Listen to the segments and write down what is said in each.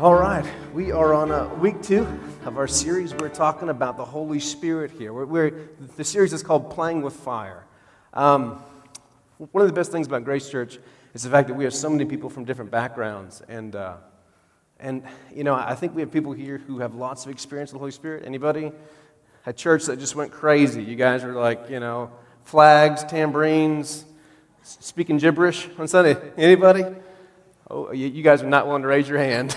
All right, we are on uh, week two of our series. We're talking about the Holy Spirit here. We're, we're, the series is called Playing with Fire. Um, one of the best things about Grace Church is the fact that we have so many people from different backgrounds. And, uh, and you know, I think we have people here who have lots of experience with the Holy Spirit. Anybody? A church that just went crazy. You guys are like, you know, flags, tambourines, speaking gibberish on Sunday. Anybody? Oh, you guys are not willing to raise your hand.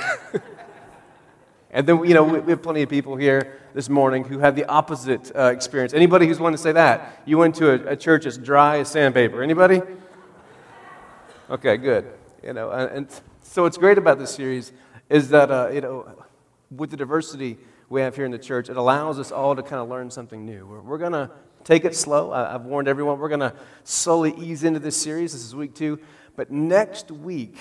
and then, you know, we have plenty of people here this morning who have the opposite uh, experience. Anybody who's willing to say that? You went to a, a church as dry as sandpaper. Anybody? Okay, good. You know, and so what's great about this series is that, uh, you know, with the diversity we have here in the church, it allows us all to kind of learn something new. We're, we're going to take it slow. I, have warned everyone, we're going to slowly ease into this series. This is week two. But next week,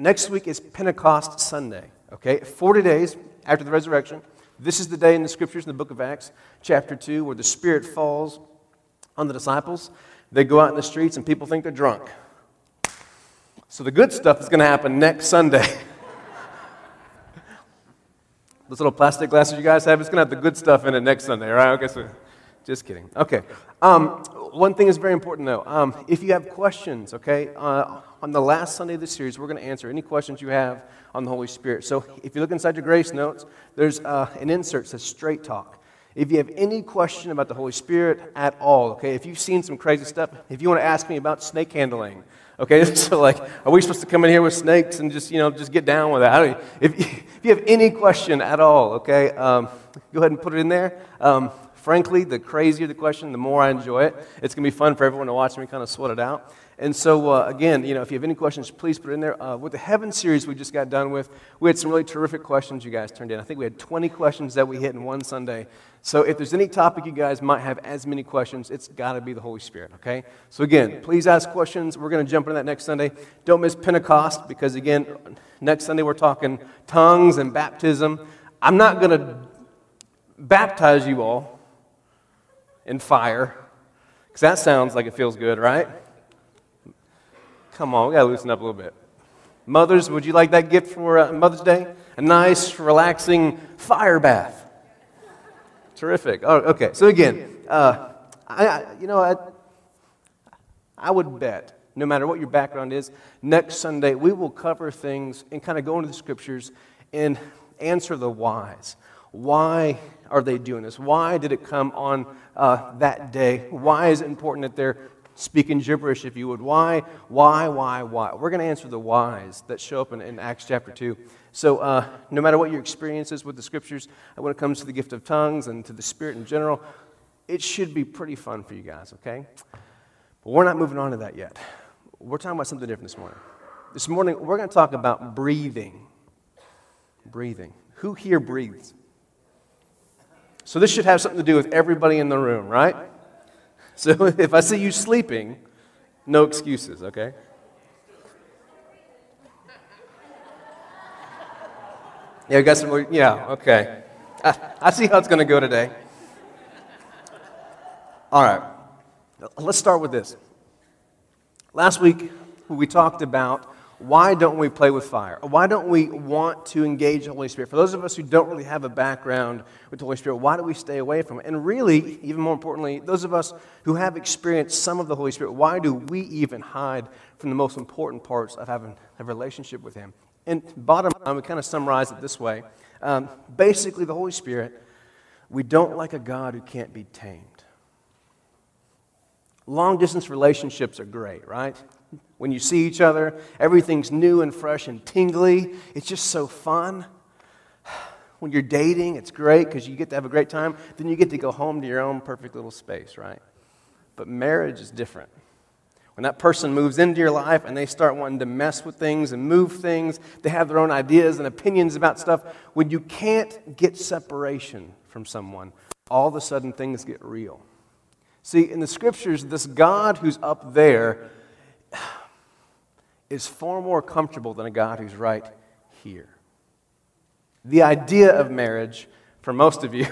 Next week is Pentecost Sunday, okay? 40 days after the resurrection. This is the day in the scriptures in the book of Acts, chapter 2, where the Spirit falls on the disciples. They go out in the streets and people think they're drunk. So the good stuff is going to happen next Sunday. Those little plastic glasses you guys have, it's going to have the good stuff in it next Sunday, all right? Okay, so just kidding. Okay. Um, one thing is very important, though. Um, if you have questions, okay, uh, on the last Sunday of the series, we're going to answer any questions you have on the Holy Spirit. So if you look inside your grace notes, there's uh, an insert that says straight talk. If you have any question about the Holy Spirit at all, okay, if you've seen some crazy stuff, if you want to ask me about snake handling, okay, so like, are we supposed to come in here with snakes and just, you know, just get down with that? If, if you have any question at all, okay, um, go ahead and put it in there. Um, frankly, the crazier the question, the more I enjoy it. It's going to be fun for everyone to watch me kind of sweat it out. And so, uh, again, you know, if you have any questions, please put it in there. Uh, with the Heaven series we just got done with, we had some really terrific questions you guys turned in. I think we had 20 questions that we hit in one Sunday. So, if there's any topic you guys might have as many questions, it's got to be the Holy Spirit, okay? So, again, please ask questions. We're going to jump into that next Sunday. Don't miss Pentecost because, again, next Sunday we're talking tongues and baptism. I'm not going to baptize you all in fire because that sounds like it feels good, right? Come on, we got to loosen up a little bit. Mothers, would you like that gift for uh, Mother's Day? A nice, relaxing fire bath. Terrific. Oh, okay. So again, uh, I, you know, I, I would bet, no matter what your background is, next Sunday we will cover things and kind of go into the scriptures and answer the whys. Why are they doing this? Why did it come on uh, that day? Why is it important that they're speaking gibberish, if you would. Why, why, why, why? We're going to answer the whys that show up in, in Acts chapter 2. So, uh, no matter what your experience is with the scriptures, uh, when it comes to the gift of tongues and to the Spirit in general, it should be pretty fun for you guys, okay? But we're not moving on to that yet. We're talking about something different this morning. This morning, we're going to talk about breathing. Breathing. Who here breathes? So, this should have something to do with everybody in the room, right? So if I see you sleeping, no excuses, okay? Yeah, I got some more. Yeah, okay. I, I see how it's going to go today. All right. Let's start with this. Last week, we talked about why don't we play with fire? Why don't we want to engage the Holy Spirit? For those of us who don't really have a background with the Holy Spirit, why do we stay away from it? And really, even more importantly, those of us who have experienced some of the Holy Spirit, why do we even hide from the most important parts of having a relationship with Him? And bottom line, we kind of summarize it this way. Um, basically, the Holy Spirit, we don't like a God who can't be tamed. Long distance relationships are great, right? When you see each other, everything's new and fresh and tingly. It's just so fun. When you're dating, it's great because you get to have a great time. Then you get to go home to your own perfect little space, right? But marriage is different. When that person moves into your life and they start wanting to mess with things and move things, they have their own ideas and opinions about stuff. When you can't get separation from someone, all of a sudden things get real. See, in the scriptures, this God who's up there is far more comfortable than a God who's right here. The idea of marriage, for most of you,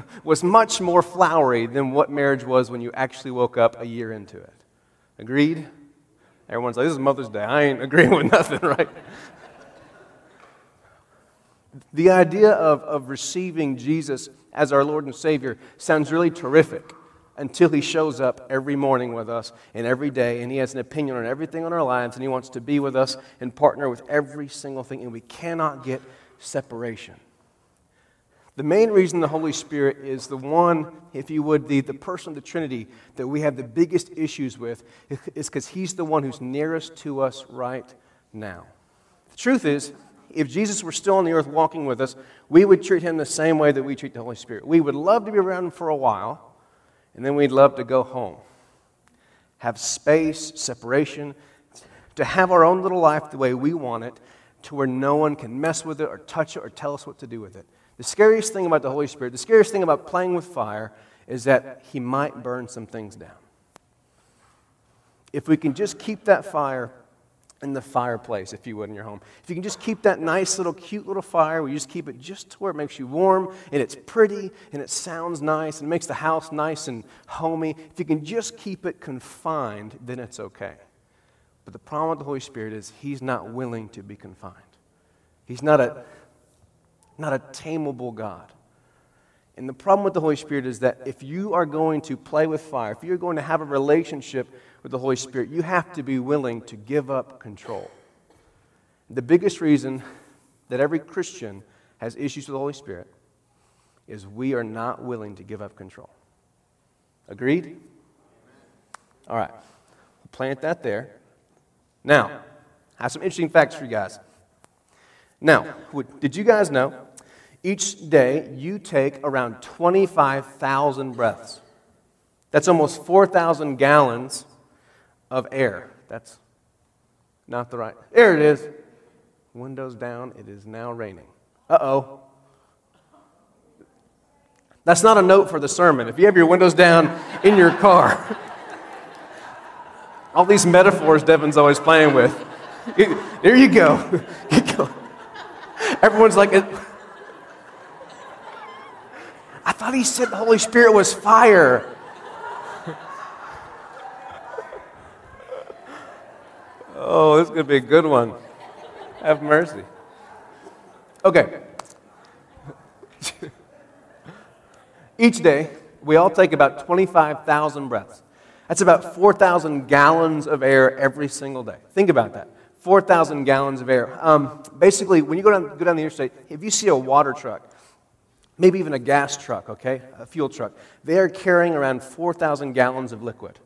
was much more flowery than what marriage was when you actually woke up a year into it. Agreed? Everyone's like, this is Mother's Day. I ain't agreeing with nothing, right? The idea of, of receiving Jesus as our Lord and Savior sounds really terrific until He shows up every morning with us and every day, and He has an opinion on everything in our lives, and He wants to be with us and partner with every single thing, and we cannot get separation. The main reason the Holy Spirit is the one, if you would, the, the person of the Trinity that we have the biggest issues with is because He's the one who's nearest to us right now. The truth is, if Jesus were still on the earth walking with us, we would treat him the same way that we treat the Holy Spirit. We would love to be around him for a while, and then we'd love to go home. Have space, separation, to have our own little life the way we want it, to where no one can mess with it or touch it or tell us what to do with it. The scariest thing about the Holy Spirit, the scariest thing about playing with fire, is that he might burn some things down. If we can just keep that fire in the fireplace, if you would, in your home. If you can just keep that nice little, cute little fire, we just keep it just to where it makes you warm and it's pretty and it sounds nice and it makes the house nice and homey. If you can just keep it confined, then it's okay. But the problem with the Holy Spirit is He's not willing to be confined. He's not a, not a tameable God. And the problem with the Holy Spirit is that if you are going to play with fire, if you're going to have a relationship with the Holy Spirit, you have to be willing to give up control. The biggest reason that every Christian has issues with the Holy Spirit is we are not willing to give up control. Agreed? All right. We'll plant that there. Now, I have some interesting facts for you guys. Now, did you guys know each day you take around 25,000 breaths? That's almost 4,000 gallons of air. That's not the right. There it is. Windows down. It is now raining. Uh oh. That's not a note for the sermon. If you have your windows down in your car, all these metaphors Devin's always playing with. There you go. Everyone's like, I thought he said the Holy Spirit was fire. Oh, this is going to be a good one. Have mercy. Okay. Each day, we all take about 25,000 breaths. That's about 4,000 gallons of air every single day. Think about that. 4,000 gallons of air. Um, basically, when you go down, go down the interstate, if you see a water truck, maybe even a gas truck, okay, a fuel truck, they are carrying around 4,000 gallons of liquid.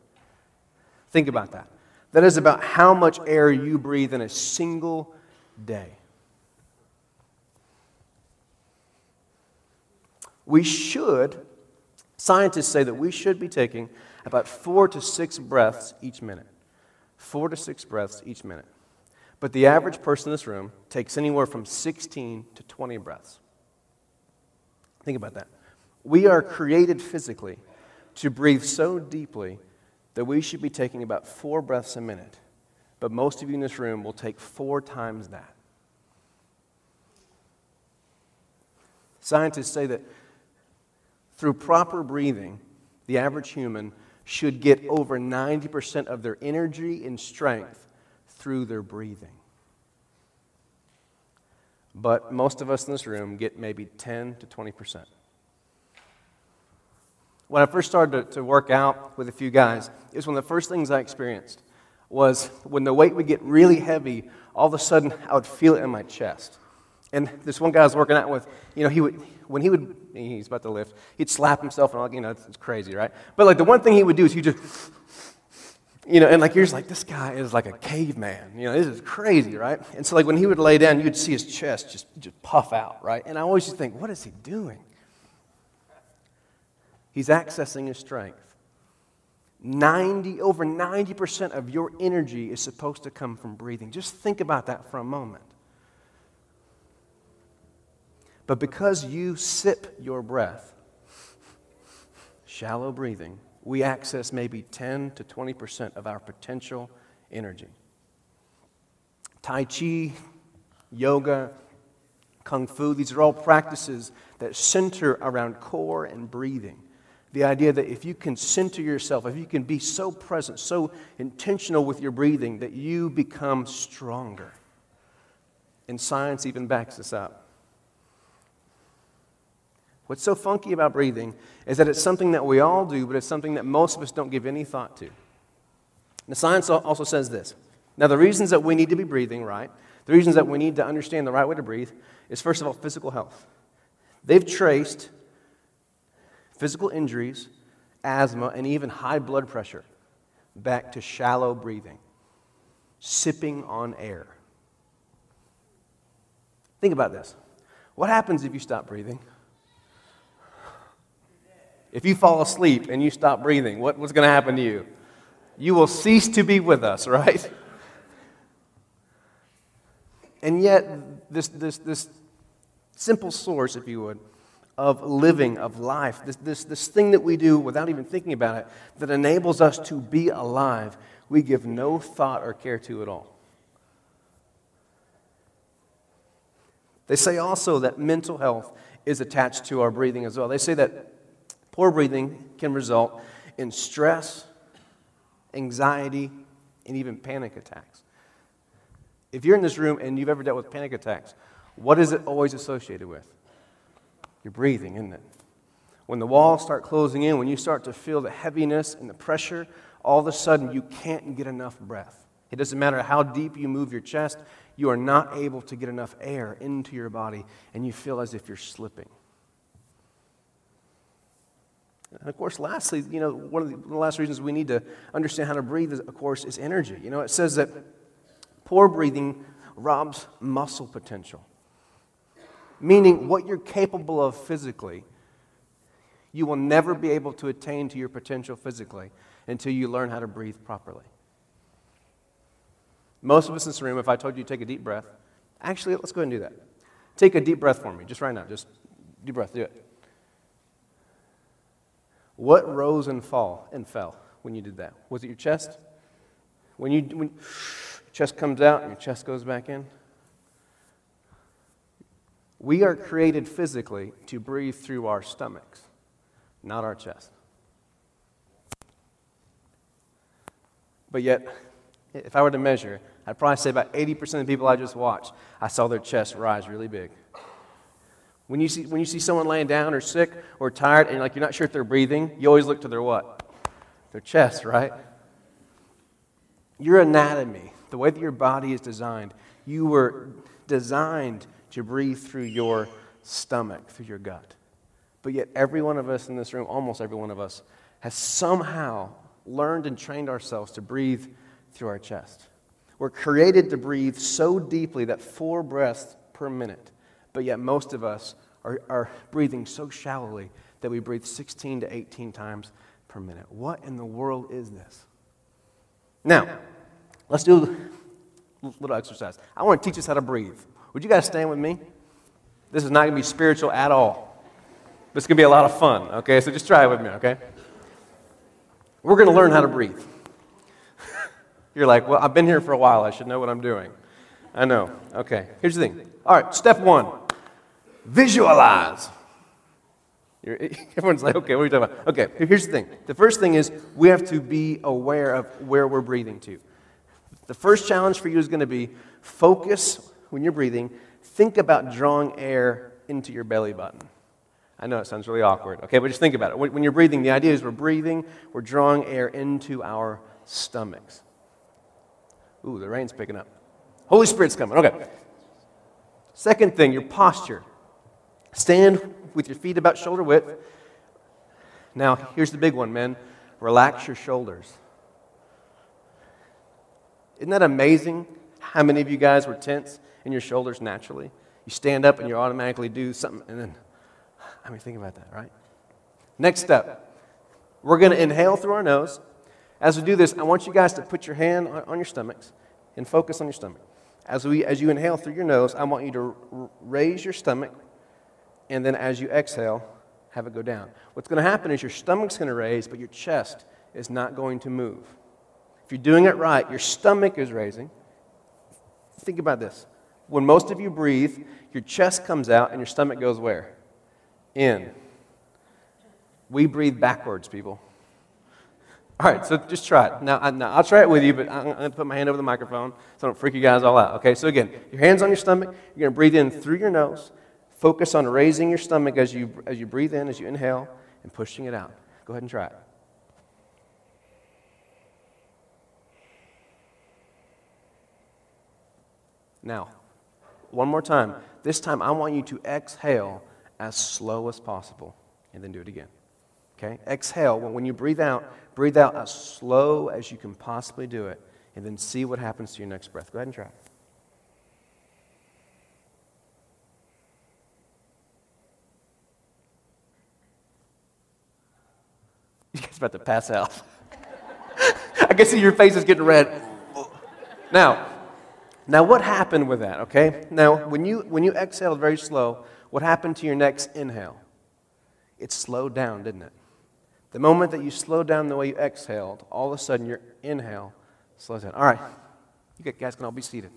Think about that. That is about how much air you breathe in a single day. We should, scientists say that we should be taking about four to six breaths each minute. Four to six breaths each minute. But the average person in this room takes anywhere from 16 to 20 breaths. Think about that. We are created physically to breathe so deeply that we should be taking about four breaths a minute. But most of you in this room will take four times that. Scientists say that through proper breathing, the average human should get over 90% of their energy and strength through their breathing. But most of us in this room get maybe 10 to 20% when I first started to, to work out with a few guys, it was one of the first things I experienced was when the weight would get really heavy, all of a sudden I would feel it in my chest. And this one guy I was working out with, you know, he would, when he would, he's about to lift, he'd slap himself and all, you know, it's, it's crazy, right? But like the one thing he would do is he just, you know, and like you're just like, this guy is like a caveman. You know, this is crazy, right? And so like when he would lay down, you'd see his chest just, just puff out, right? And I always just think, what is he doing? He's accessing his strength. 90, over 90% of your energy is supposed to come from breathing. Just think about that for a moment. But because you sip your breath, shallow breathing, we access maybe 10 to 20% of our potential energy. Tai Chi, yoga, Kung Fu, these are all practices that center around core and breathing. The idea that if you can center yourself, if you can be so present, so intentional with your breathing, that you become stronger. And science even backs this up. What's so funky about breathing is that it's something that we all do, but it's something that most of us don't give any thought to. The science also says this. Now, the reasons that we need to be breathing right, the reasons that we need to understand the right way to breathe, is first of all physical health. They've traced physical injuries, asthma, and even high blood pressure back to shallow breathing, sipping on air. Think about this. What happens if you stop breathing? If you fall asleep and you stop breathing, what, what's going to happen to you? You will cease to be with us, right? And yet, this, this, this simple source, if you would, of living, of life, this, this, this thing that we do without even thinking about it, that enables us to be alive, we give no thought or care to at all. They say also that mental health is attached to our breathing as well. They say that poor breathing can result in stress, anxiety, and even panic attacks. If you're in this room and you've ever dealt with panic attacks, what is it always associated with? Your breathing, isn't it? When the walls start closing in, when you start to feel the heaviness and the pressure, all of a sudden you can't get enough breath. It doesn't matter how deep you move your chest, you are not able to get enough air into your body, and you feel as if you're slipping. And of course, lastly, you know, one of the, one of the last reasons we need to understand how to breathe, is, of course, is energy. You know, it says that poor breathing robs muscle potential, meaning what you're capable of physically, you will never be able to attain to your potential physically until you learn how to breathe properly. Most of us in this room, if I told you to take a deep breath, actually, let's go ahead and do that. Take a deep breath for me, just right now. Just deep breath, do it. What rose and fall and fell when you did that? Was it your chest? When you when chest comes out and your chest goes back in? We are created physically to breathe through our stomachs, not our chest. But yet, if I were to measure, I'd probably say about 80% of the people I just watched, I saw their chest rise really big. When you see, when you see someone laying down or sick or tired and like you're not sure if they're breathing, you always look to their what? Their chest, right? Your anatomy, the way that your body is designed, you were designed to breathe through your stomach, through your gut. But yet, every one of us in this room, almost every one of us, has somehow learned and trained ourselves to breathe through our chest. We're created to breathe so deeply that four breaths per minute but yet most of us are, are breathing so shallowly that we breathe 16 to 18 times per minute. What in the world is this? Now, let's do a little exercise. I want to teach us how to breathe. Would you guys stand with me? This is not going to be spiritual at all. This is going to be a lot of fun, okay? So just try it with me, okay? We're going to learn how to breathe. You're like, well, I've been here for a while. I should know what I'm doing. I know. Okay. Here's the thing. All right, step one visualize. Everyone's like, okay, what are you talking about? Okay, here's the thing. The first thing is we have to be aware of where we're breathing to. The first challenge for you is going to be focus when you're breathing. Think about drawing air into your belly button. I know it sounds really awkward, okay, but just think about it. When you're breathing, the idea is we're breathing, we're drawing air into our stomachs. Ooh, the rain's picking up. Holy Spirit's coming. Okay. Second thing, your posture. Stand with your feet about shoulder width. Now, here's the big one, men. Relax your shoulders. Isn't that amazing how many of you guys were tense in your shoulders naturally? You stand up and you automatically do something, and then, I mean, think about that, right? Next step, we're going to inhale through our nose. As we do this, I want you guys to put your hand on your stomachs and focus on your stomach. As, we, as you inhale through your nose, I want you to r- raise your stomach and then as you exhale, have it go down. What's going to happen is your stomach's going to raise, but your chest is not going to move. If you're doing it right, your stomach is raising. Think about this. When most of you breathe, your chest comes out and your stomach goes where? In. We breathe backwards, people. All right, so just try it. Now, I, now I'll try it with you, but I'm, I'm going to put my hand over the microphone so I don't freak you guys all out. Okay, so again, your hands on your stomach. You're going to breathe in through your nose Focus on raising your stomach as you, as you breathe in, as you inhale, and pushing it out. Go ahead and try it. Now, one more time. This time, I want you to exhale as slow as possible, and then do it again. Okay? Exhale. When you breathe out, breathe out as slow as you can possibly do it, and then see what happens to your next breath. Go ahead and try. You guys about to pass out. I can see your face is getting red. Now, now what happened with that, okay? Now, when you when you exhaled very slow, what happened to your next inhale? It slowed down, didn't it? The moment that you slowed down the way you exhaled, all of a sudden your inhale slows down. All right, you guys can all be seated.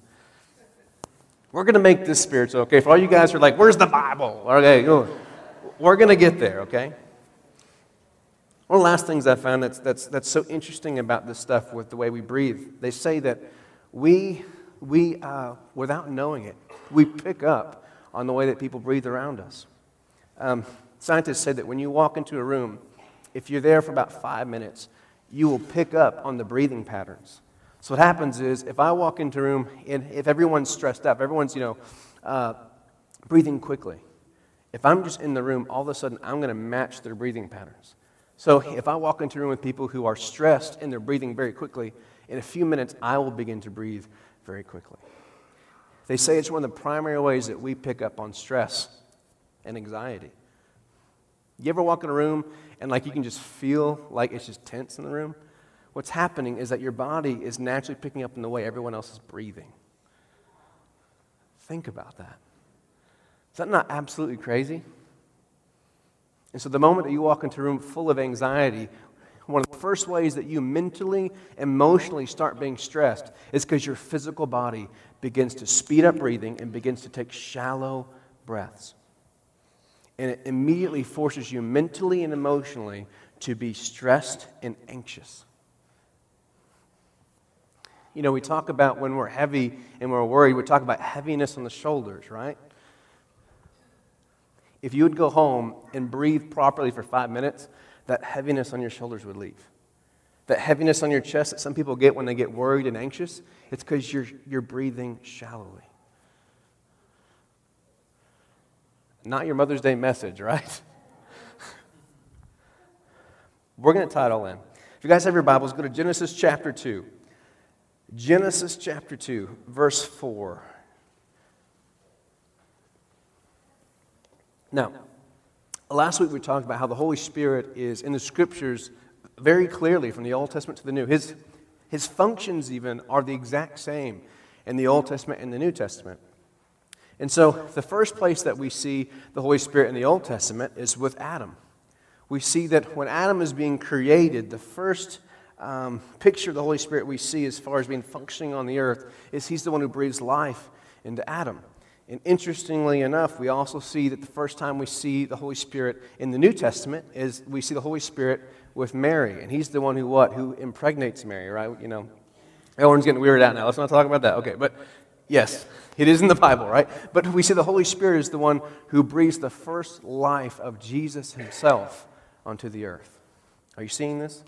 We're going to make this spiritual, okay? For all you guys who are like, where's the Bible? Okay, we're going to get there, okay? One of the last things I found that's, that's, that's so interesting about this stuff with the way we breathe, they say that we, we uh, without knowing it, we pick up on the way that people breathe around us. Um, scientists say that when you walk into a room, if you're there for about five minutes, you will pick up on the breathing patterns. So what happens is, if I walk into a room and if everyone's stressed up, everyone's you know uh, breathing quickly. If I'm just in the room, all of a sudden I'm going to match their breathing patterns. So if I walk into a room with people who are stressed and they're breathing very quickly, in a few minutes I will begin to breathe very quickly. They say it's one of the primary ways that we pick up on stress and anxiety. You ever walk in a room and like you can just feel like it's just tense in the room? What's happening is that your body is naturally picking up in the way everyone else is breathing. Think about that. Is that not absolutely crazy? And so, the moment that you walk into a room full of anxiety, one of the first ways that you mentally, emotionally start being stressed is because your physical body begins to speed up breathing and begins to take shallow breaths. And it immediately forces you mentally and emotionally to be stressed and anxious. You know, we talk about when we're heavy and we're worried, we talk about heaviness on the shoulders, right? if you would go home and breathe properly for five minutes, that heaviness on your shoulders would leave. That heaviness on your chest that some people get when they get worried and anxious, it's because you're, you're breathing shallowly. Not your Mother's Day message, right? We're going to tie it all in. If you guys have your Bibles, go to Genesis chapter 2. Genesis chapter 2, verse 4. Now, last week we talked about how the Holy Spirit is in the scriptures very clearly from the Old Testament to the New. His, his functions, even, are the exact same in the Old Testament and the New Testament. And so, the first place that we see the Holy Spirit in the Old Testament is with Adam. We see that when Adam is being created, the first um, picture of the Holy Spirit we see as far as being functioning on the earth is he's the one who breathes life into Adam. And interestingly enough, we also see that the first time we see the Holy Spirit in the New Testament is we see the Holy Spirit with Mary. And he's the one who what? Who impregnates Mary, right? You know, everyone's getting weirded out now. Let's not talk about that. Okay, but yes, it is in the Bible, right? But we see the Holy Spirit is the one who breathes the first life of Jesus himself onto the earth. Are you seeing this?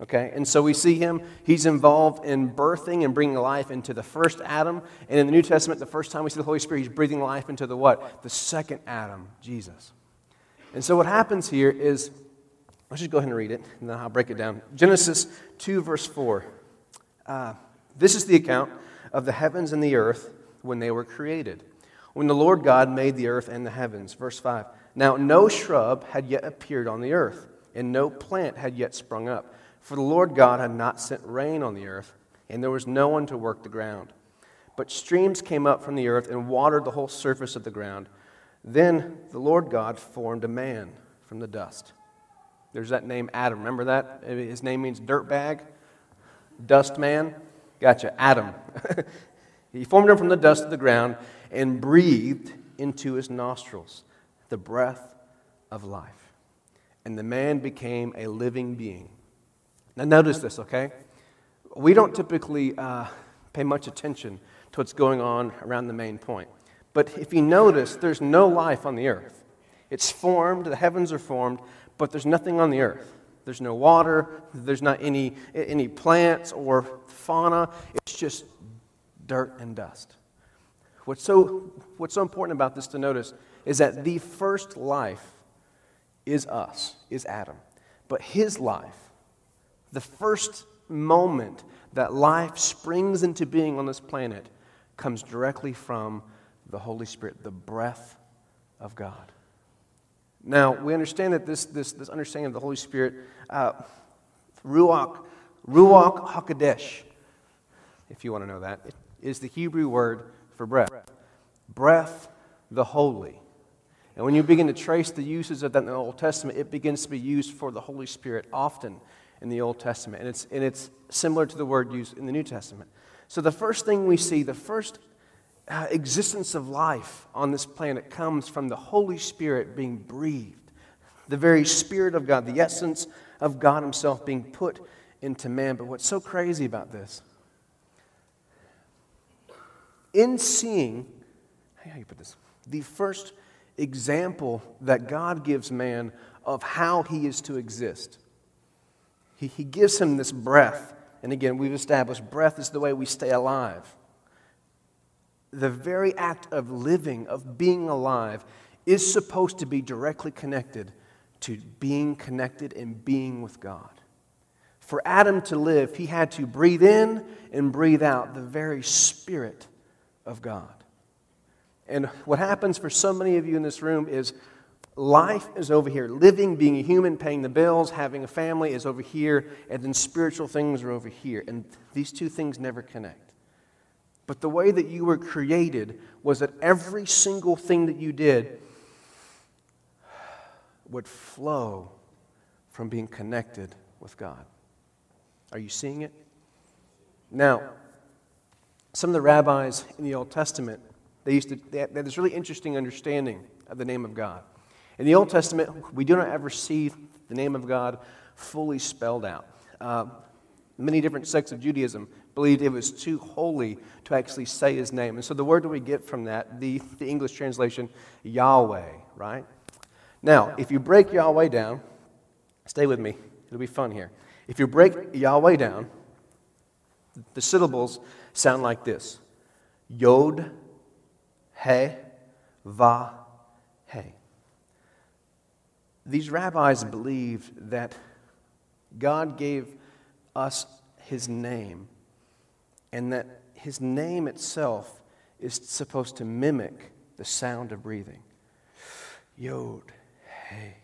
Okay, and so we see him, he's involved in birthing and bringing life into the first Adam. And in the New Testament, the first time we see the Holy Spirit, he's breathing life into the what? The second Adam, Jesus. And so what happens here is, let's just go ahead and read it, and then I'll break it down. Genesis 2, verse 4. Uh, this is the account of the heavens and the earth when they were created, when the Lord God made the earth and the heavens. Verse 5. Now, no shrub had yet appeared on the earth, and no plant had yet sprung up for the Lord God had not sent rain on the earth, and there was no one to work the ground. But streams came up from the earth and watered the whole surface of the ground. Then the Lord God formed a man from the dust. There's that name Adam. Remember that? His name means dirtbag, dust man. Gotcha, Adam. he formed him from the dust of the ground and breathed into his nostrils the breath of life. And the man became a living being. Now, notice this, okay? We don't typically uh, pay much attention to what's going on around the main point. But if you notice, there's no life on the earth. It's formed, the heavens are formed, but there's nothing on the earth. There's no water, there's not any, any plants or fauna. It's just dirt and dust. What's so, what's so important about this to notice is that the first life is us, is Adam. But his life, the first moment that life springs into being on this planet, comes directly from the Holy Spirit, the breath of God. Now, we understand that this, this, this understanding of the Holy Spirit, uh, Ruach, Ruach HaKodesh, if you want to know that, is the Hebrew word for breath. Breath, the holy. And when you begin to trace the uses of that in the Old Testament, it begins to be used for the Holy Spirit often in the Old Testament. And it's, and it's similar to the word used in the New Testament. So the first thing we see, the first uh, existence of life on this planet comes from the Holy Spirit being breathed. The very Spirit of God, the essence of God Himself being put into man. But what's so crazy about this? In seeing, how you put this? The first example that God gives man of how he is to exist. He, he gives him this breath. And again, we've established breath is the way we stay alive. The very act of living, of being alive, is supposed to be directly connected to being connected and being with God. For Adam to live, he had to breathe in and breathe out the very Spirit of God. And what happens for so many of you in this room is life is over here. Living, being a human, paying the bills, having a family is over here, and then spiritual things are over here. And these two things never connect. But the way that you were created was that every single thing that you did would flow from being connected with God. Are you seeing it? Now, some of the rabbis in the Old Testament they used to, they had this really interesting understanding of the name of God. In the Old Testament, we do not ever see the name of God fully spelled out. Uh, many different sects of Judaism believed it was too holy to actually say his name. And so the word that we get from that, the, the English translation, Yahweh, right? Now, if you break Yahweh down, stay with me, it'll be fun here. If you break Yahweh down, the syllables sound like this Yod, He, Va. These rabbis believed that God gave us his name and that his name itself is supposed to mimic the sound of breathing. Yod, He,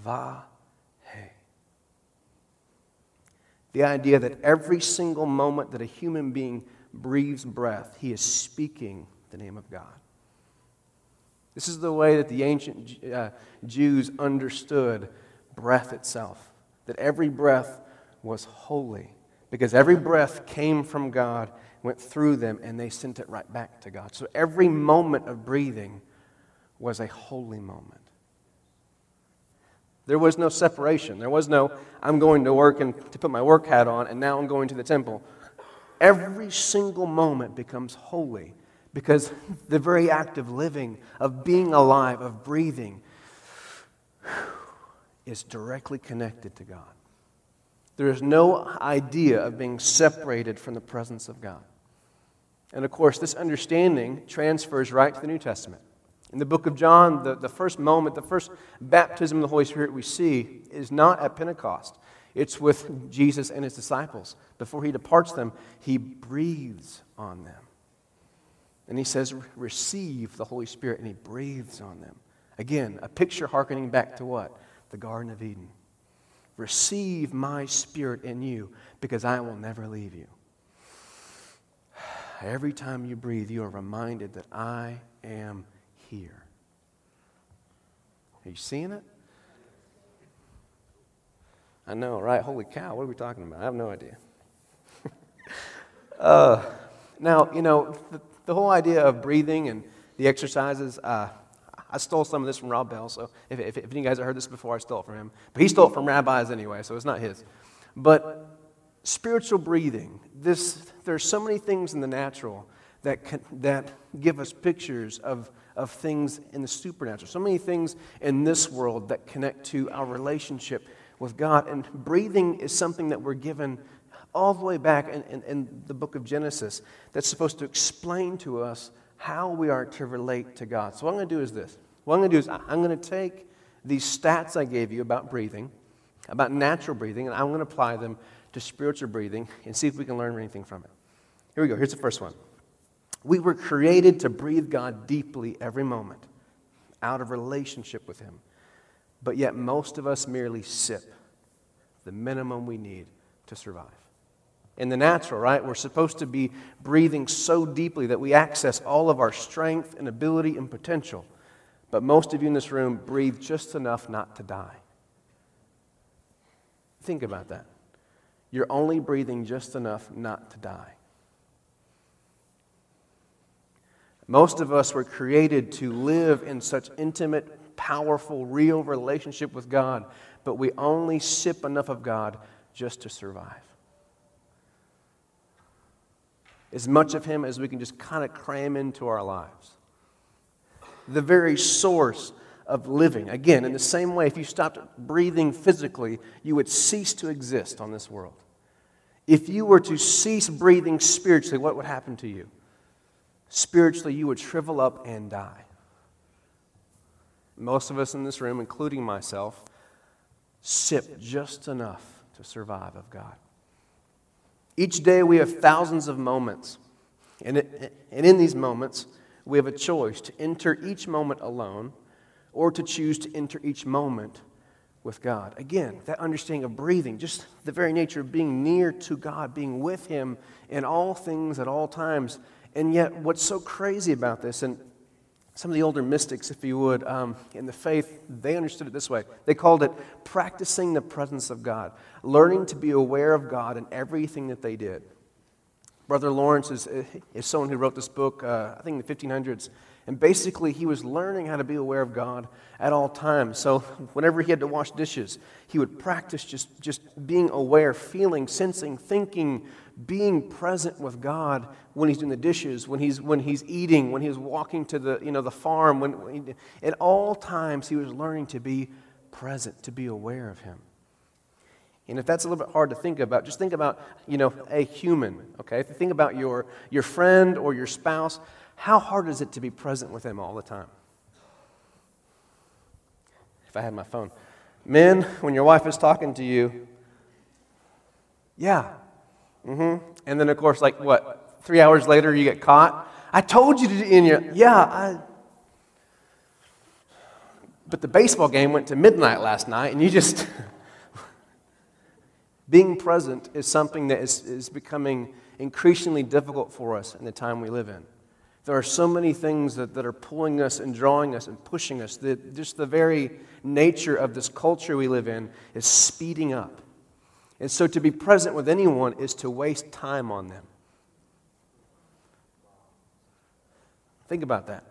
Va, He. The idea that every single moment that a human being breathes breath, he is speaking the name of God. This is the way that the ancient uh, Jews understood breath itself, that every breath was holy because every breath came from God, went through them, and they sent it right back to God. So every moment of breathing was a holy moment. There was no separation. There was no, I'm going to work and to put my work hat on, and now I'm going to the temple. Every single moment becomes holy because the very act of living, of being alive, of breathing, is directly connected to God. There is no idea of being separated from the presence of God. And of course, this understanding transfers right to the New Testament. In the book of John, the, the first moment, the first baptism of the Holy Spirit we see is not at Pentecost. It's with Jesus and his disciples. Before he departs them, he breathes on them. And he says, Receive the Holy Spirit, and he breathes on them. Again, a picture hearkening back to what? The Garden of Eden. Receive my spirit in you because I will never leave you. Every time you breathe, you are reminded that I am here. Are you seeing it? I know, right? Holy cow, what are we talking about? I have no idea. uh, now, you know, the, the, whole idea of breathing and the exercises, uh, I stole some of this from Rob Bell, so if, if, if you guys have heard this before, I stole it from him. But he stole it from rabbis anyway, so it's not his. But spiritual breathing, this, there's so many things in the natural that, can, that give us pictures of, of things in the supernatural. So many things in this world that connect to our relationship with God. And breathing is something that we're given all the way back in, in, in the book of Genesis that's supposed to explain to us how we are to relate to God. So, what I'm going to do is this. What I'm going to do is I'm going to take these stats I gave you about breathing, about natural breathing, and I'm going to apply them to spiritual breathing and see if we can learn anything from it. Here we go. Here's the first one. We were created to breathe God deeply every moment out of relationship with Him. But yet, most of us merely sip the minimum we need to survive. In the natural, right? We're supposed to be breathing so deeply that we access all of our strength and ability and potential. But most of you in this room breathe just enough not to die. Think about that. You're only breathing just enough not to die. Most of us were created to live in such intimate, powerful, real relationship with God, but we only sip enough of God just to survive. As much of Him as we can just kind of cram into our lives. The very source of living. Again, in the same way, if you stopped breathing physically, you would cease to exist on this world. If you were to cease breathing spiritually, what would happen to you? spiritually you would shrivel up and die. Most of us in this room, including myself, sip just enough to survive of God. Each day we have thousands of moments. And, it, and in these moments, we have a choice to enter each moment alone or to choose to enter each moment with God. Again, that understanding of breathing, just the very nature of being near to God, being with Him in all things at all times and yet, what's so crazy about this, and some of the older mystics, if you would, um, in the faith, they understood it this way. They called it practicing the presence of God, learning to be aware of God in everything that they did. Brother Lawrence is, is someone who wrote this book, uh, I think in the 1500s, and basically he was learning how to be aware of God at all times. So whenever he had to wash dishes, he would practice just, just being aware, feeling, sensing, thinking, being present with God when he's doing the dishes, when he's, when he's eating, when he's walking to the, you know, the farm. When, when he, at all times, he was learning to be present, to be aware of him. And if that's a little bit hard to think about, just think about, you know, a human, okay? If you think about your, your friend or your spouse, how hard is it to be present with them all the time? If I had my phone. Men, when your wife is talking to you, yeah, Mm-hmm. And then, of course, like what? Three hours later, you get caught. I told you to. In your yeah. I, but the baseball game went to midnight last night, and you just. Being present is something that is, is becoming increasingly difficult for us in the time we live in. There are so many things that, that are pulling us and drawing us and pushing us. That just the very nature of this culture we live in is speeding up. And so to be present with anyone is to waste time on them. Think about that.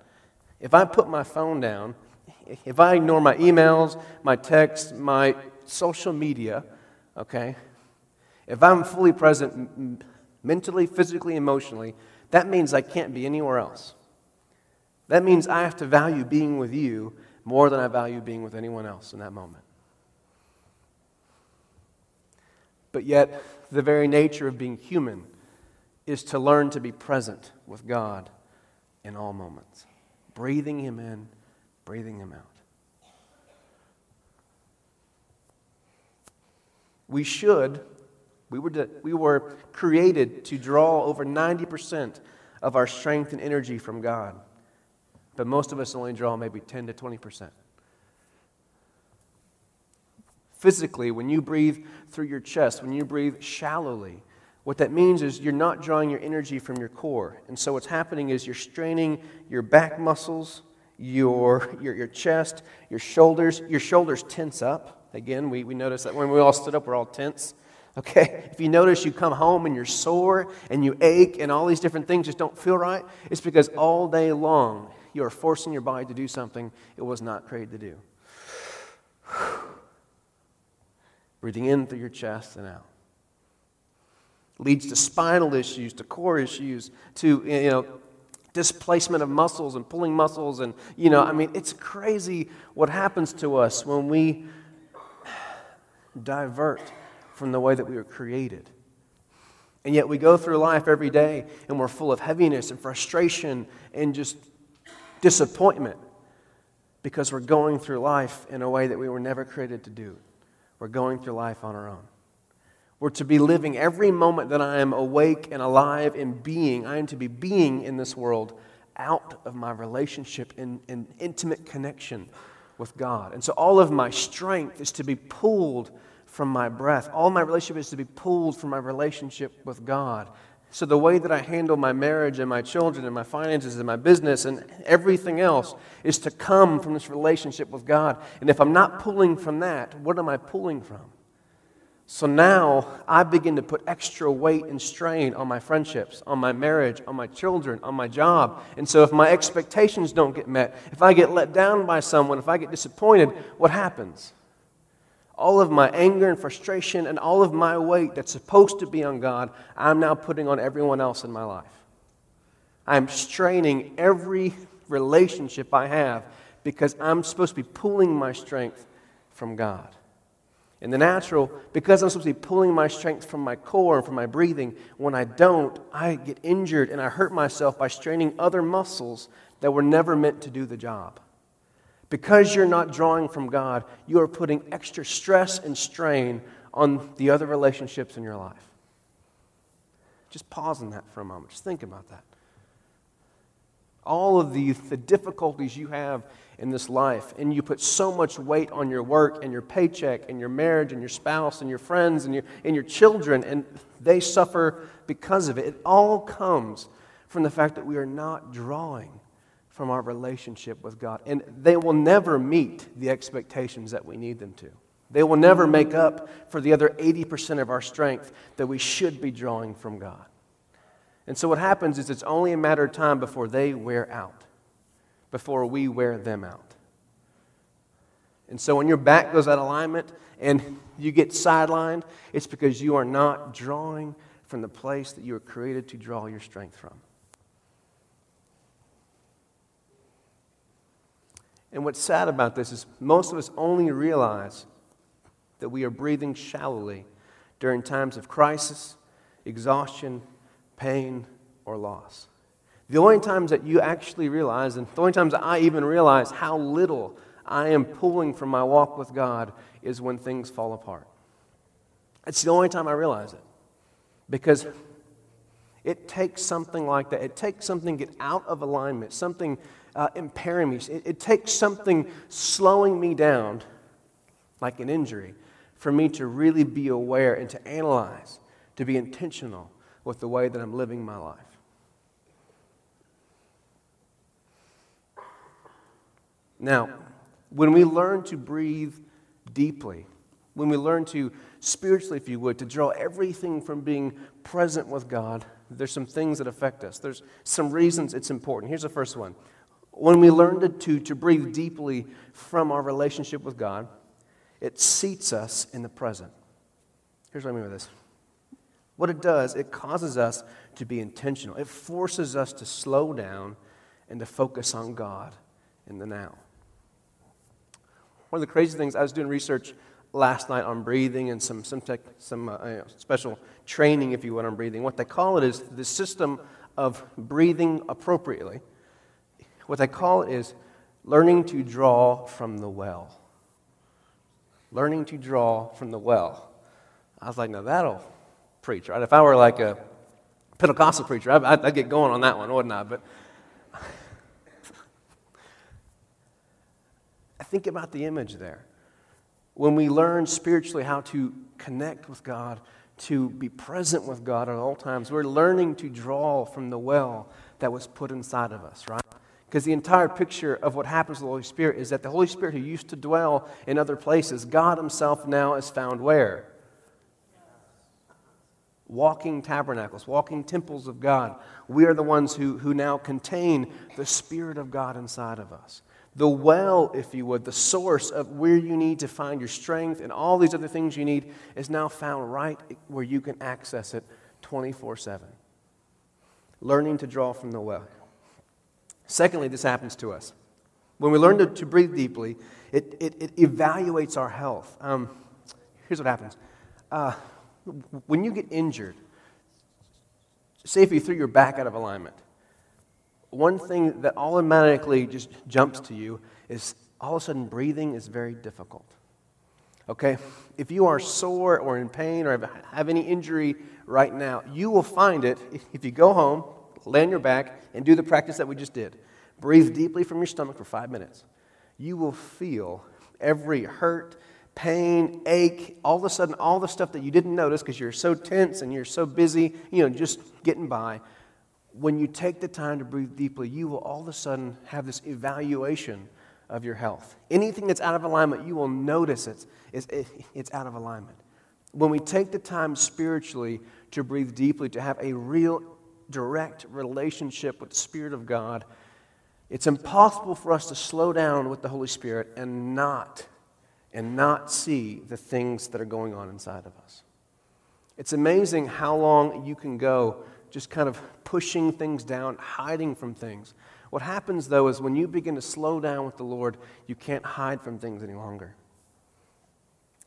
If I put my phone down, if I ignore my emails, my texts, my social media, okay, if I'm fully present mentally, physically, emotionally, that means I can't be anywhere else. That means I have to value being with you more than I value being with anyone else in that moment. But yet, the very nature of being human is to learn to be present with God in all moments, breathing Him in, breathing Him out. We should, we were, to, we were created to draw over 90% of our strength and energy from God. But most of us only draw maybe 10 to 20%. Physically, when you breathe through your chest, when you breathe shallowly, what that means is you're not drawing your energy from your core. And so what's happening is you're straining your back muscles, your, your, your chest, your shoulders. Your shoulders tense up. Again, we, we notice that when we all stood up, we're all tense. Okay? If you notice you come home and you're sore and you ache and all these different things just don't feel right, it's because all day long you are forcing your body to do something it was not created to do. Breathing in through your chest and out. leads to spinal issues, to core issues, to, you know, displacement of muscles and pulling muscles. And, you know, I mean, it's crazy what happens to us when we divert from the way that we were created. And yet we go through life every day and we're full of heaviness and frustration and just disappointment because we're going through life in a way that we were never created to do. We're going through life on our own. We're to be living every moment that I am awake and alive and being. I am to be being in this world out of my relationship in, in intimate connection with God. And so all of my strength is to be pulled from my breath. All my relationship is to be pulled from my relationship with God. So, the way that I handle my marriage and my children and my finances and my business and everything else is to come from this relationship with God. And if I'm not pulling from that, what am I pulling from? So now I begin to put extra weight and strain on my friendships, on my marriage, on my children, on my job. And so if my expectations don't get met, if I get let down by someone, if I get disappointed, what happens? All of my anger and frustration and all of my weight that's supposed to be on God, I'm now putting on everyone else in my life. I'm straining every relationship I have because I'm supposed to be pulling my strength from God. In the natural, because I'm supposed to be pulling my strength from my core and from my breathing, when I don't, I get injured and I hurt myself by straining other muscles that were never meant to do the job. Because you're not drawing from God, you are putting extra stress and strain on the other relationships in your life. Just pause on that for a moment. Just think about that. All of the, the difficulties you have in this life, and you put so much weight on your work and your paycheck and your marriage and your spouse and your friends and your, and your children, and they suffer because of it. It all comes from the fact that we are not drawing from our relationship with God. And they will never meet the expectations that we need them to. They will never make up for the other 80% of our strength that we should be drawing from God. And so what happens is it's only a matter of time before they wear out before we wear them out. And so when your back goes out of alignment and you get sidelined, it's because you are not drawing from the place that you were created to draw your strength from. And what's sad about this is most of us only realize that we are breathing shallowly during times of crisis, exhaustion, pain, or loss. The only times that you actually realize, and the only times I even realize how little I am pulling from my walk with God is when things fall apart. It's the only time I realize it. Because it takes something like that. It takes something get out of alignment, something uh, impairing me. It, it takes something slowing me down, like an injury, for me to really be aware and to analyze, to be intentional with the way that I'm living my life. Now, when we learn to breathe deeply, when we learn to spiritually, if you would, to draw everything from being present with God, there's some things that affect us. There's some reasons it's important. Here's the first one. When we learn to, to, to breathe deeply from our relationship with God, it seats us in the present. Here's what I mean by this. What it does, it causes us to be intentional. It forces us to slow down and to focus on God in the now. One of the crazy things, I was doing research last night on breathing and some, some, tech, some uh, special training, if you will, on breathing. What they call it is the system of breathing appropriately. What they call it is learning to draw from the well. Learning to draw from the well. I was like, now that'll preach, right? If I were like a Pentecostal preacher, I'd, I'd get going on that one, wouldn't I? But I think about the image there. When we learn spiritually how to connect with God, to be present with God at all times, we're learning to draw from the well that was put inside of us, right? Because the entire picture of what happens to the Holy Spirit is that the Holy Spirit who used to dwell in other places, God Himself now is found where? Walking tabernacles, walking temples of God. We are the ones who, who now contain the Spirit of God inside of us the well, if you would, the source of where you need to find your strength and all these other things you need is now found right where you can access it 24 7. Learning to draw from the well. Secondly, this happens to us. When we learn to, to breathe deeply, it, it, it evaluates our health. Um, here's what happens uh, when you get injured, say if you threw your back out of alignment, one thing that automatically just jumps to you is all of a sudden breathing is very difficult. Okay? If you are sore or in pain or have any injury right now, you will find it if you go home, lay on your back, and do the practice that we just did. Breathe deeply from your stomach for five minutes. You will feel every hurt, pain, ache, all of a sudden, all the stuff that you didn't notice because you're so tense and you're so busy, you know, just getting by. When you take the time to breathe deeply, you will all of a sudden have this evaluation of your health. Anything that's out of alignment, you will notice it's, it's, it's out of alignment. When we take the time spiritually to breathe deeply, to have a real direct relationship with the Spirit of God, it's impossible for us to slow down with the Holy Spirit and not and not see the things that are going on inside of us. It's amazing how long you can go just kind of pushing things down, hiding from things. What happens, though, is when you begin to slow down with the Lord, you can't hide from things any longer.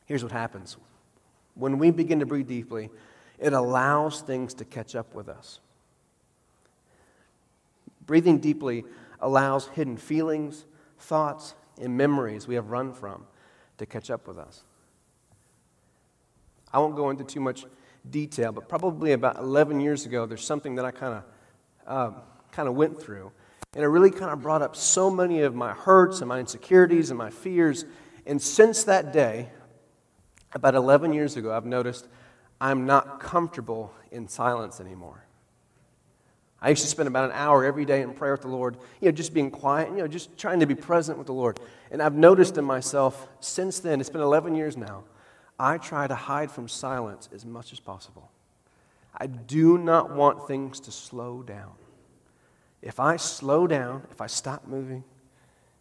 Here's what happens when we begin to breathe deeply, it allows things to catch up with us. Breathing deeply allows hidden feelings, thoughts, and memories we have run from to catch up with us. I won't go into too much detail, but probably about 11 years ago, there's something that I kind of uh, kind of went through, and it really kind of brought up so many of my hurts and my insecurities and my fears. And since that day, about 11 years ago, I've noticed I'm not comfortable in silence anymore. I used to spend about an hour every day in prayer with the Lord, you know, just being quiet, you know, just trying to be present with the Lord. And I've noticed in myself since then, it's been 11 years now, I try to hide from silence as much as possible. I do not want things to slow down. If I slow down, if I stop moving,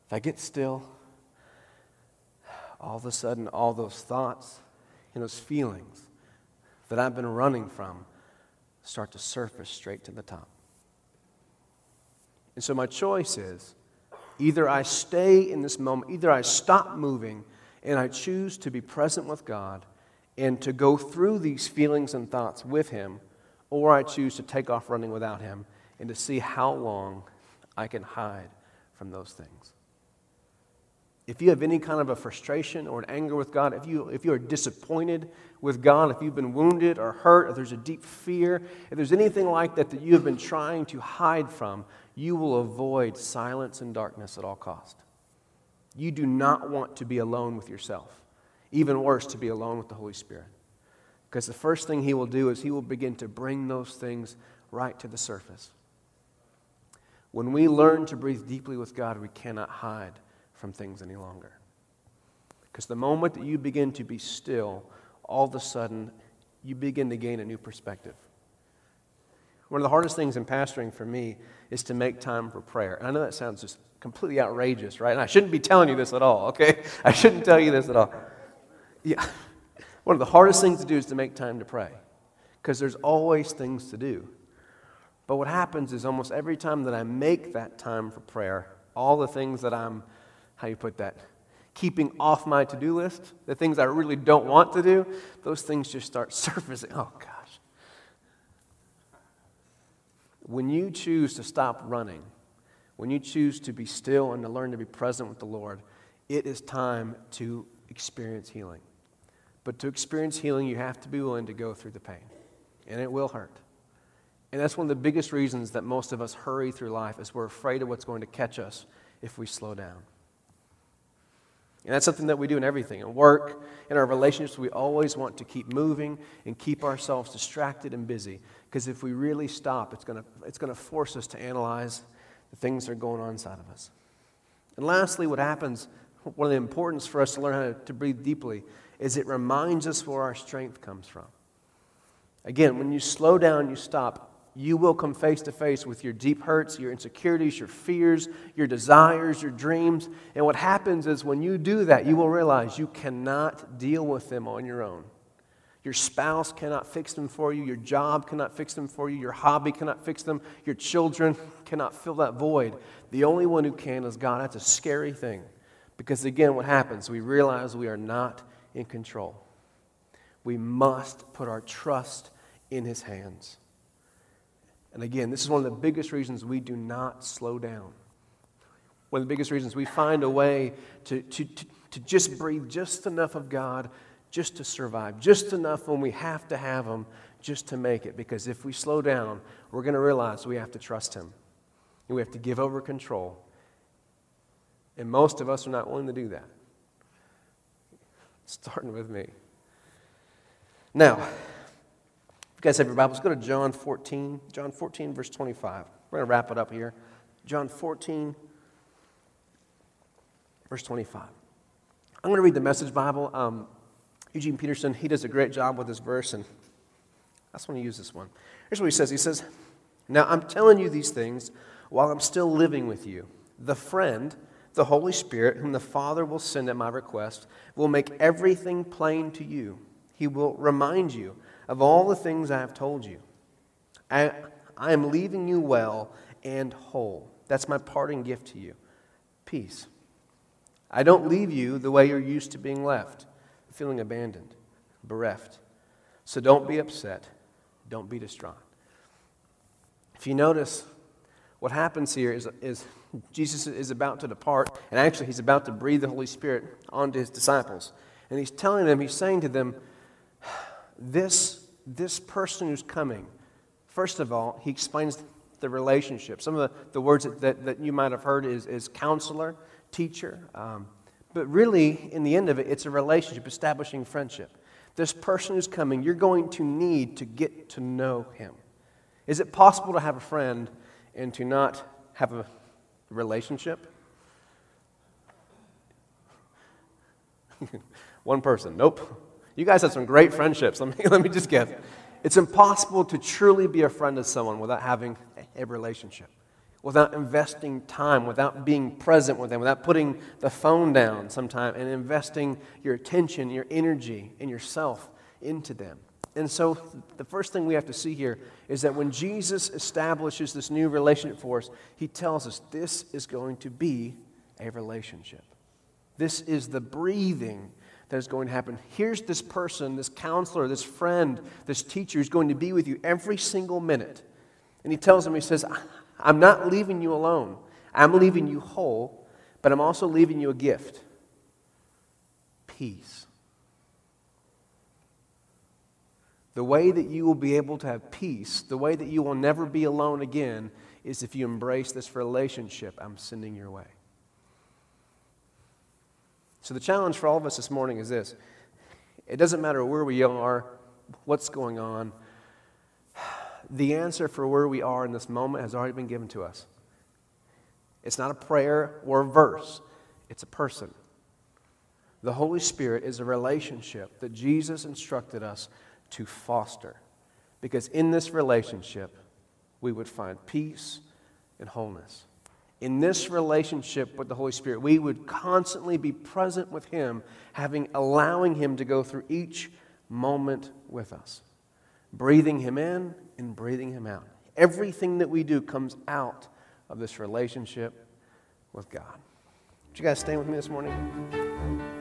if I get still, all of a sudden, all those thoughts and those feelings that I've been running from start to surface straight to the top. And so my choice is either I stay in this moment, either I stop moving and I choose to be present with God and to go through these feelings and thoughts with Him, or I choose to take off running without Him and to see how long I can hide from those things. If you have any kind of a frustration or an anger with God, if you, if you are disappointed with God, if you've been wounded or hurt, if there's a deep fear, if there's anything like that that you have been trying to hide from, you will avoid silence and darkness at all cost. You do not want to be alone with yourself. Even worse, to be alone with the Holy Spirit. Because the first thing He will do is He will begin to bring those things right to the surface. When we learn to breathe deeply with God, we cannot hide from things any longer. Because the moment that you begin to be still, all of a sudden, you begin to gain a new perspective. One of the hardest things in pastoring for me is to make time for prayer. And I know that sounds just completely outrageous, right? And I shouldn't be telling you this at all, okay? I shouldn't tell you this at all. Yeah. One of the hardest things to do is to make time to pray because there's always things to do. But what happens is almost every time that I make that time for prayer, all the things that I'm, how you put that, keeping off my to do list, the things I really don't want to do, those things just start surfacing. Oh, God. When you choose to stop running, when you choose to be still and to learn to be present with the Lord, it is time to experience healing. But to experience healing, you have to be willing to go through the pain, and it will hurt. And that's one of the biggest reasons that most of us hurry through life is we're afraid of what's going to catch us if we slow down. And that's something that we do in everything. In work, in our relationships, we always want to keep moving and keep ourselves distracted and busy. Because if we really stop, it's going to it's going to force us to analyze the things that are going on inside of us. And lastly, what happens, one of the importance for us to learn how to, to breathe deeply, is it reminds us where our strength comes from. Again, when you slow down, you stop, you will come face to face with your deep hurts, your insecurities, your fears, your desires, your dreams. And what happens is when you do that, you will realize you cannot deal with them on your own. Your spouse cannot fix them for you. Your job cannot fix them for you. Your hobby cannot fix them. Your children cannot fill that void. The only one who can is God. That's a scary thing. Because again, what happens? We realize we are not in control. We must put our trust in His hands. And again, this is one of the biggest reasons we do not slow down. One of the biggest reasons we find a way to, to, to, to just breathe just enough of God just to survive, just enough when we have to have Him just to make it. Because if we slow down, we're going to realize we have to trust Him. And we have to give over control. And most of us are not willing to do that. Starting with me. Now, you guys have your Bibles, go to John 14. John 14, verse 25. We're going to wrap it up here. John 14, verse 25. I'm going to read the Message Bible. Um, Eugene Peterson, he does a great job with this verse, and I just want to use this one. Here's what he says He says, Now I'm telling you these things while I'm still living with you. The friend, the Holy Spirit, whom the Father will send at my request, will make everything plain to you. He will remind you of all the things I have told you. I, I am leaving you well and whole. That's my parting gift to you peace. I don't leave you the way you're used to being left feeling abandoned, bereft. So don't be upset. Don't be distraught. If you notice, what happens here is, is Jesus is about to depart, and actually, he's about to breathe the Holy Spirit onto his disciples. And he's telling them, he's saying to them, this, this person who's coming, first of all, he explains the relationship. Some of the, the words that, that, that you might have heard is, is counselor, teacher. Um, but really, in the end of it, it's a relationship, establishing friendship. This person who's coming, you're going to need to get to know him. Is it possible to have a friend and to not have a relationship? One person, nope. You guys have some great friendships. Let me, let me just give. It's impossible to truly be a friend of someone without having a relationship without investing time, without being present with them, without putting the phone down sometime and investing your attention, your energy, and yourself into them. And so, the first thing we have to see here is that when Jesus establishes this new relationship for us, he tells us this is going to be a relationship. This is the breathing that is going to happen. Here's this person, this counselor, this friend, this teacher who's going to be with you every single minute. And he tells them, he says, I'm not leaving you alone. I'm leaving you whole, but I'm also leaving you a gift peace. The way that you will be able to have peace, the way that you will never be alone again, is if you embrace this relationship I'm sending your way. So, the challenge for all of us this morning is this it doesn't matter where we are, what's going on, the answer for where we are in this moment has already been given to us. It's not a prayer or a verse, it's a person. The Holy Spirit is a relationship that Jesus instructed us to foster. Because in this relationship, we would find peace and wholeness. In this relationship with the Holy Spirit, we would constantly be present with Him, having allowing Him to go through each moment with us, breathing Him in and breathing Him out. Everything that we do comes out of this relationship with God. Would you guys stay with me this morning?